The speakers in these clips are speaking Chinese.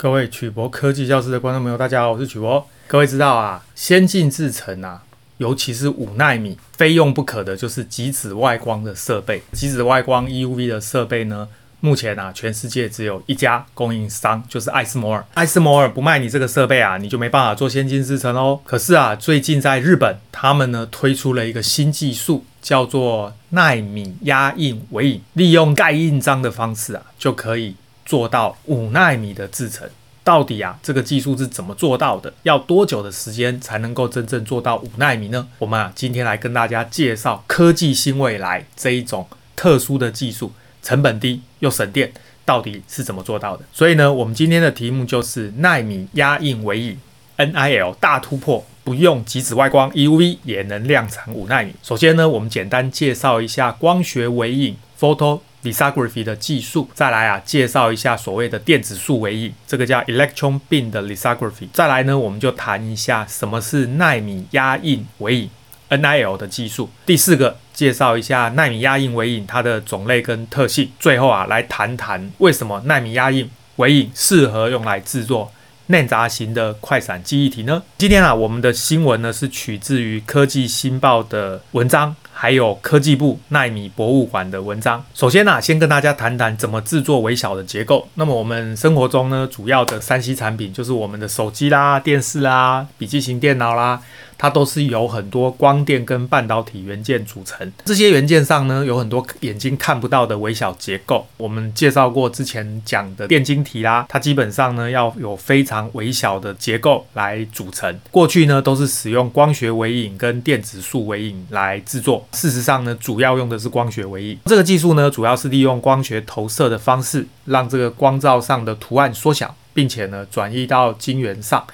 各位曲博科技教室的观众朋友，大家好，我是曲博。各位知道啊，先进制程啊，尤其是五奈米，非用不可的就是极紫外光的设备。极紫外光 EUV 的设备呢，目前啊，全世界只有一家供应商，就是艾斯摩尔。艾斯摩尔不卖你这个设备啊，你就没办法做先进制程哦。可是啊，最近在日本，他们呢推出了一个新技术，叫做奈米压印微影，利用盖印章的方式啊，就可以。做到五纳米的制程，到底啊这个技术是怎么做到的？要多久的时间才能够真正做到五纳米呢？我们啊今天来跟大家介绍科技新未来这一种特殊的技术，成本低又省电，到底是怎么做到的？所以呢，我们今天的题目就是纳米压印微影 NIL 大突破，不用极紫外光 EUV 也能量产五纳米。首先呢，我们简单介绍一下光学微影 Photo。Lithography 的技术，再来啊，介绍一下所谓的电子束微影，这个叫 electron beam 的 lithography。再来呢，我们就谈一下什么是奈米压印微影 NIL 的技术。第四个，介绍一下奈米压印微影它的种类跟特性。最后啊，来谈谈为什么奈米压印微影适合用来制作嫩杂型的快闪记忆体呢？今天啊，我们的新闻呢是取自于科技新报的文章。还有科技部奈米博物馆的文章。首先呢、先跟大家谈谈怎么制作微小的结构。那么我们生活中呢，主要的三 C 产品就是我们的手机啦、电视啦、笔记型电脑啦。它都是由很多光电跟半导体元件组成，这些元件上呢，有很多眼睛看不到的微小结构。我们介绍过之前讲的电晶体啦，它基本上呢要有非常微小的结构来组成。过去呢都是使用光学微影跟电子束微影来制作，事实上呢主要用的是光学微影。这个技术呢主要是利用光学投射的方式，让这个光照上的图案缩小，并且呢转移到晶圆上。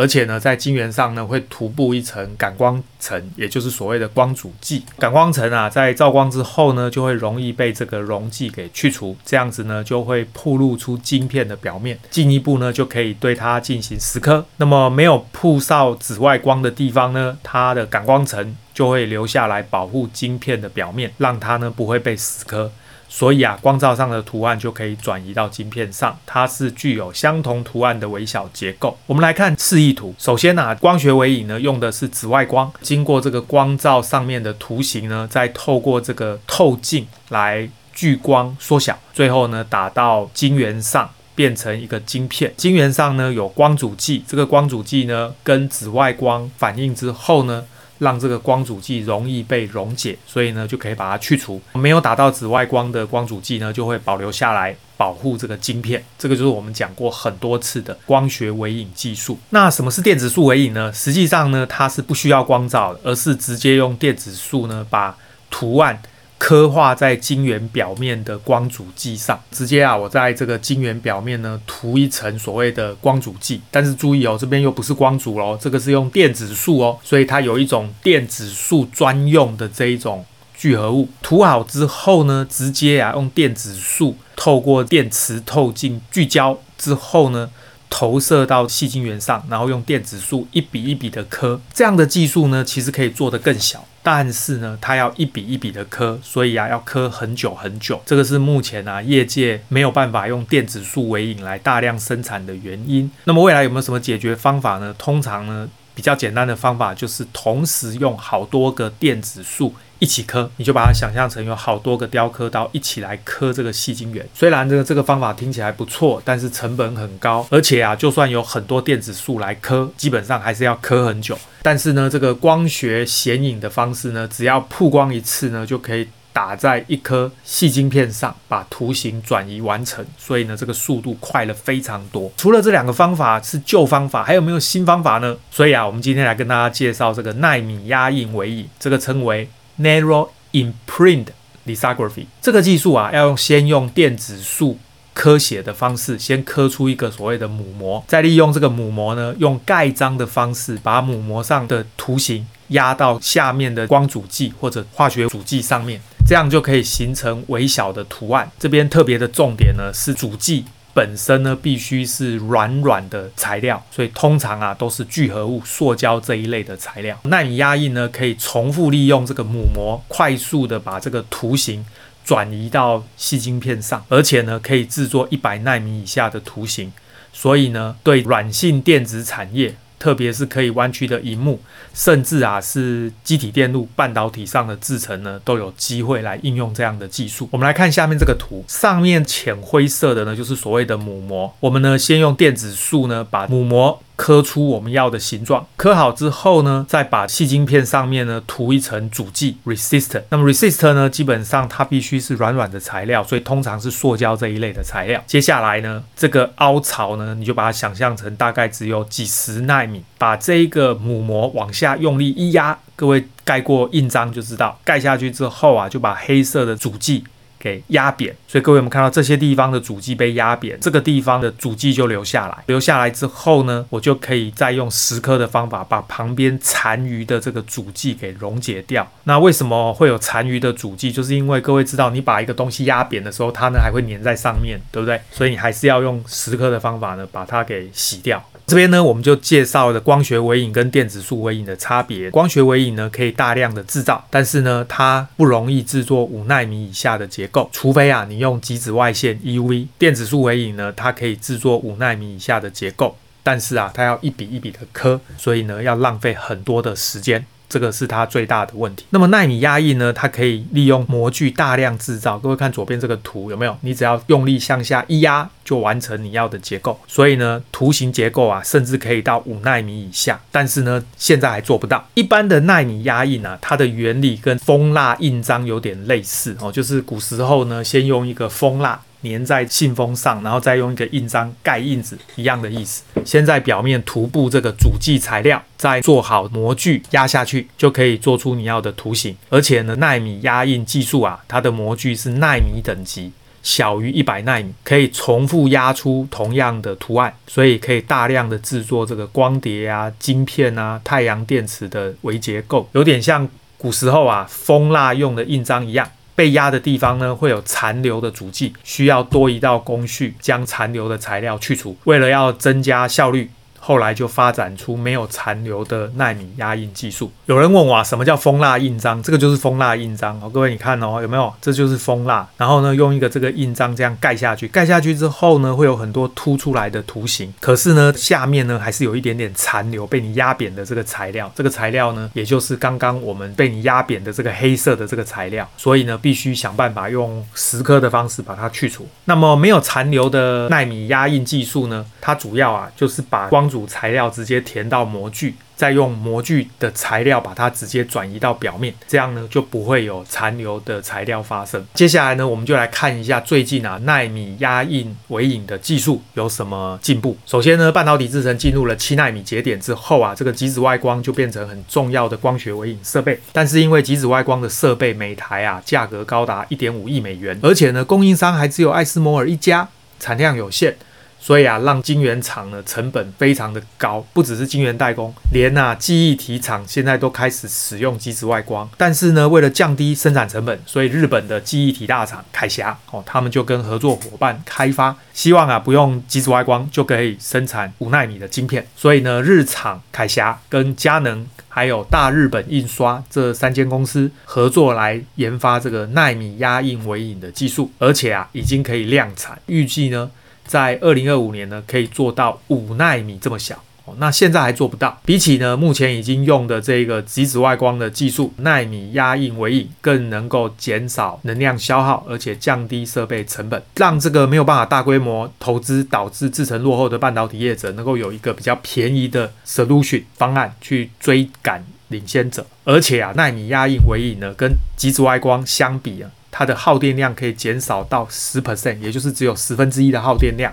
而且呢，在晶圆上呢，会涂布一层感光层，也就是所谓的光阻剂。感光层啊，在照光之后呢，就会容易被这个溶剂给去除，这样子呢，就会曝露出晶片的表面。进一步呢，就可以对它进行蚀刻。那么没有曝晒紫外光的地方呢，它的感光层就会留下来保护晶片的表面，让它呢不会被蚀刻。所以啊，光罩上的图案就可以转移到晶片上，它是具有相同图案的微小结构。我们来看示意图。首先啊，光学微影呢用的是紫外光，经过这个光罩上面的图形呢，再透过这个透镜来聚光缩小，最后呢打到晶圆上，变成一个晶片。晶圆上呢有光阻剂，这个光阻剂呢跟紫外光反应之后呢。让这个光阻剂容易被溶解，所以呢就可以把它去除。没有打到紫外光的光阻剂呢，就会保留下来，保护这个晶片。这个就是我们讲过很多次的光学微影技术。那什么是电子束微影呢？实际上呢，它是不需要光照的，而是直接用电子束呢把图案。刻画在晶圆表面的光阻剂上，直接啊，我在这个晶圆表面呢涂一层所谓的光阻剂。但是注意哦，这边又不是光阻哦，这个是用电子束哦，所以它有一种电子束专用的这一种聚合物。涂好之后呢，直接啊用电子束透过电磁透镜聚焦之后呢，投射到细晶圆上，然后用电子束一笔一笔的刻。这样的技术呢，其实可以做得更小。但是呢，它要一笔一笔的刻，所以啊，要刻很久很久。这个是目前啊，业界没有办法用电子束微影来大量生产的原因。那么未来有没有什么解决方法呢？通常呢，比较简单的方法就是同时用好多个电子束一起刻，你就把它想象成有好多个雕刻刀一起来刻这个细晶圆。虽然这个这个方法听起来不错，但是成本很高，而且啊，就算有很多电子束来刻，基本上还是要刻很久。但是呢，这个光学显影的方式呢，只要曝光一次呢，就可以。打在一颗细晶片上，把图形转移完成，所以呢，这个速度快了非常多。除了这两个方法是旧方法，还有没有新方法呢？所以啊，我们今天来跟大家介绍这个纳米压印微影，这个称为 Narrow Imprint Lithography。这个技术啊，要用先用电子束刻写的方式，先刻出一个所谓的母模，再利用这个母模呢，用盖章的方式，把母模上的图形压到下面的光阻剂或者化学阻剂上面。这样就可以形成微小的图案。这边特别的重点呢，是阻剂本身呢必须是软软的材料，所以通常啊都是聚合物、塑胶这一类的材料。纳米压印呢可以重复利用这个母膜，快速的把这个图形转移到细晶片上，而且呢可以制作一百纳米以下的图形。所以呢，对软性电子产业。特别是可以弯曲的荧幕，甚至啊是机体电路半导体上的制程呢，都有机会来应用这样的技术。我们来看下面这个图，上面浅灰色的呢，就是所谓的母膜。我们呢先用电子束呢把母膜。刻出我们要的形状，刻好之后呢，再把细晶片上面呢涂一层主剂 resistor。那么 resistor 呢，基本上它必须是软软的材料，所以通常是塑胶这一类的材料。接下来呢，这个凹槽呢，你就把它想象成大概只有几十奈米，把这一个母膜往下用力一压，各位盖过印章就知道，盖下去之后啊，就把黑色的主剂。给压扁，所以各位我们看到这些地方的主剂被压扁，这个地方的主剂就留下来。留下来之后呢，我就可以再用蚀刻的方法把旁边残余的这个主剂给溶解掉。那为什么会有残余的主剂？就是因为各位知道，你把一个东西压扁的时候，它呢还会粘在上面，对不对？所以你还是要用蚀刻的方法呢，把它给洗掉。这边呢，我们就介绍了光学微影跟电子束微影的差别。光学微影呢，可以大量的制造，但是呢，它不容易制作五纳米以下的结构，除非啊，你用极紫外线 EUV。电子束微影呢，它可以制作五纳米以下的结构，但是啊，它要一笔一笔的刻，所以呢，要浪费很多的时间。这个是它最大的问题。那么奈米压印呢？它可以利用模具大量制造。各位看左边这个图有没有？你只要用力向下一压，就完成你要的结构。所以呢，图形结构啊，甚至可以到五奈米以下。但是呢，现在还做不到。一般的奈米压印啊，它的原理跟蜂蜡印章有点类似哦，就是古时候呢，先用一个蜂蜡。粘在信封上，然后再用一个印章盖印子，一样的意思。先在表面涂布这个主剂材料，再做好模具压下去，就可以做出你要的图形。而且呢，纳米压印技术啊，它的模具是纳米等级，小于一百纳米，可以重复压出同样的图案，所以可以大量的制作这个光碟啊、晶片啊、太阳电池的微结构，有点像古时候啊蜂蜡用的印章一样。被压的地方呢，会有残留的足迹，需要多一道工序将残留的材料去除。为了要增加效率。后来就发展出没有残留的纳米压印技术。有人问我啊，什么叫蜂蜡印章？这个就是蜂蜡印章哦，各位你看哦，有没有？这就是蜂蜡。然后呢，用一个这个印章这样盖下去，盖下去之后呢，会有很多凸出来的图形。可是呢，下面呢还是有一点点残留，被你压扁的这个材料。这个材料呢，也就是刚刚我们被你压扁的这个黑色的这个材料。所以呢，必须想办法用蚀刻的方式把它去除。那么没有残留的纳米压印技术呢，它主要啊就是把光主材料直接填到模具，再用模具的材料把它直接转移到表面，这样呢就不会有残留的材料发生。接下来呢，我们就来看一下最近啊纳米压印微影的技术有什么进步。首先呢，半导体制程进入了七纳米节点之后啊，这个极紫外光就变成很重要的光学微影设备。但是因为极紫外光的设备每台啊价格高达一点五亿美元，而且呢供应商还只有艾斯摩尔一家，产量有限。所以啊，让晶圆厂呢成本非常的高，不只是晶圆代工，连啊记忆体厂现在都开始使用极紫外光。但是呢，为了降低生产成本，所以日本的记忆体大厂凯霞哦，他们就跟合作伙伴开发，希望啊不用极紫外光就可以生产五奈米的晶片。所以呢，日厂凯霞跟佳能还有大日本印刷这三间公司合作来研发这个奈米压印微影的技术，而且啊已经可以量产，预计呢。在二零二五年呢，可以做到五纳米这么小。那现在还做不到。比起呢，目前已经用的这个极紫外光的技术，纳米压印微影更能够减少能量消耗，而且降低设备成本，让这个没有办法大规模投资导致制程落后的半导体业者，能够有一个比较便宜的 solution 方案去追赶领先者。而且啊，纳米压印微影呢，跟极紫外光相比啊。它的耗电量可以减少到十 percent，也就是只有十分之一的耗电量。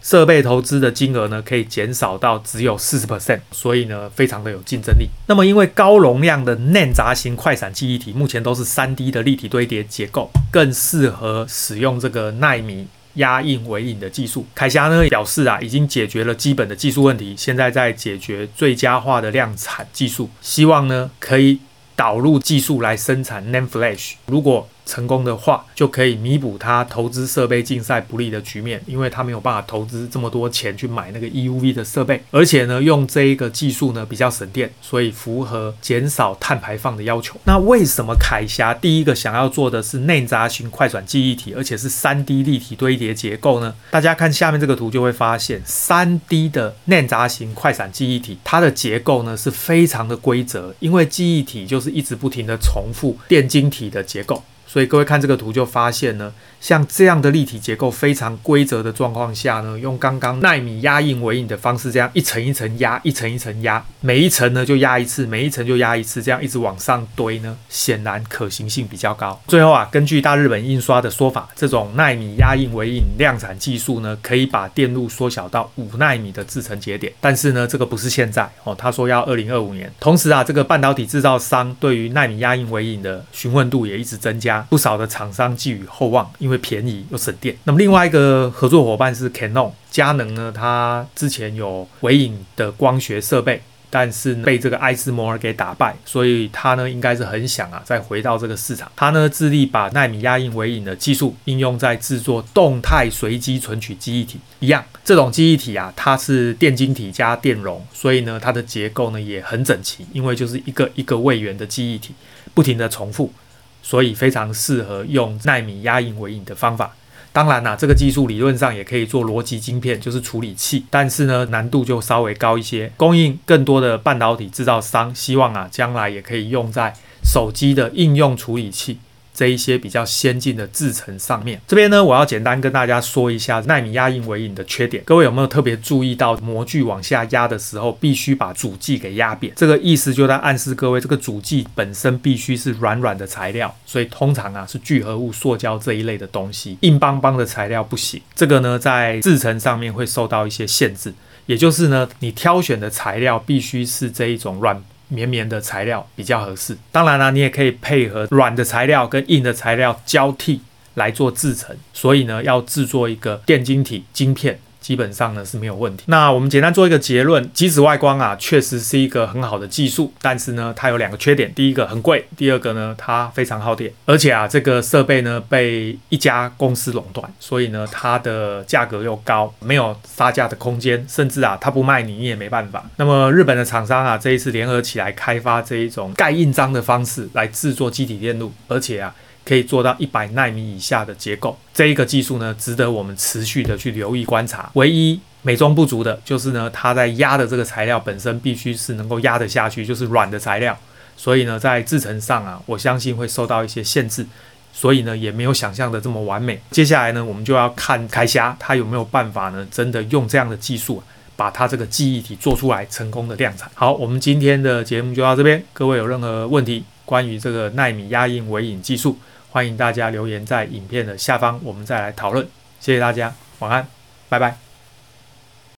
设备投资的金额呢，可以减少到只有四十 percent，所以呢，非常的有竞争力。那么，因为高容量的 n a n 杂型快闪记忆体目前都是三 D 的立体堆叠结构，更适合使用这个奈米压印微影的技术。凯霞呢表示啊，已经解决了基本的技术问题，现在在解决最佳化的量产技术，希望呢可以导入技术来生产 n a n Flash。如果成功的话，就可以弥补他投资设备竞赛不利的局面，因为他没有办法投资这么多钱去买那个 EUV 的设备，而且呢，用这一个技术呢比较省电，所以符合减少碳排放的要求。那为什么凯霞第一个想要做的是内闸型快转记忆体，而且是 3D 立体堆叠结构呢？大家看下面这个图就会发现，3D 的内闸型快闪记忆体，它的结构呢是非常的规则，因为记忆体就是一直不停的重复电晶体的结构。所以各位看这个图就发现呢，像这样的立体结构非常规则的状况下呢，用刚刚奈米压印微影的方式，这样一层一层压，一层一层压，每一层呢就压一次，每一层就压一次，这样一直往上堆呢，显然可行性比较高。最后啊，根据大日本印刷的说法，这种奈米压印微影量产技术呢，可以把电路缩小到五纳米的制程节点。但是呢，这个不是现在哦，他说要二零二五年。同时啊，这个半导体制造商对于奈米压印微影的询问度也一直增加。不少的厂商寄予厚望，因为便宜又省电。那么另外一个合作伙伴是 Canon，佳能呢，它之前有微影的光学设备，但是被这个艾斯摩尔给打败，所以它呢应该是很想啊再回到这个市场。它呢致力把纳米压印微影的技术应用在制作动态随机存取记忆体一样。这种记忆体啊，它是电晶体加电容，所以呢它的结构呢也很整齐，因为就是一个一个位元的记忆体，不停的重复。所以非常适合用纳米压印为影的方法。当然啦，这个技术理论上也可以做逻辑晶片，就是处理器，但是呢，难度就稍微高一些。供应更多的半导体制造商，希望啊，将来也可以用在手机的应用处理器。这一些比较先进的制程上面，这边呢，我要简单跟大家说一下纳米压印微影的缺点。各位有没有特别注意到模具往下压的时候，必须把主剂给压扁？这个意思就在暗示各位，这个主剂本身必须是软软的材料，所以通常啊是聚合物、塑胶这一类的东西，硬邦邦的材料不行。这个呢，在制程上面会受到一些限制，也就是呢，你挑选的材料必须是这一种软。绵绵的材料比较合适，当然啦，你也可以配合软的材料跟硬的材料交替来做制成，所以呢，要制作一个电晶体晶片。基本上呢是没有问题。那我们简单做一个结论：即紫外光啊，确实是一个很好的技术，但是呢，它有两个缺点。第一个很贵，第二个呢，它非常耗电。而且啊，这个设备呢被一家公司垄断，所以呢，它的价格又高，没有杀价的空间，甚至啊，它不卖你，你也没办法。那么日本的厂商啊，这一次联合起来开发这一种盖印章的方式来制作机体电路，而且啊。可以做到一百纳米以下的结构，这一个技术呢，值得我们持续的去留意观察。唯一美中不足的就是呢，它在压的这个材料本身必须是能够压得下去，就是软的材料，所以呢，在制程上啊，我相信会受到一些限制，所以呢，也没有想象的这么完美。接下来呢，我们就要看凯霞它有没有办法呢，真的用这样的技术，把它这个记忆体做出来，成功的量产。好，我们今天的节目就到这边，各位有任何问题，关于这个纳米压印微影技术。欢迎大家留言在影片的下方，我们再来讨论。谢谢大家，晚安，拜拜。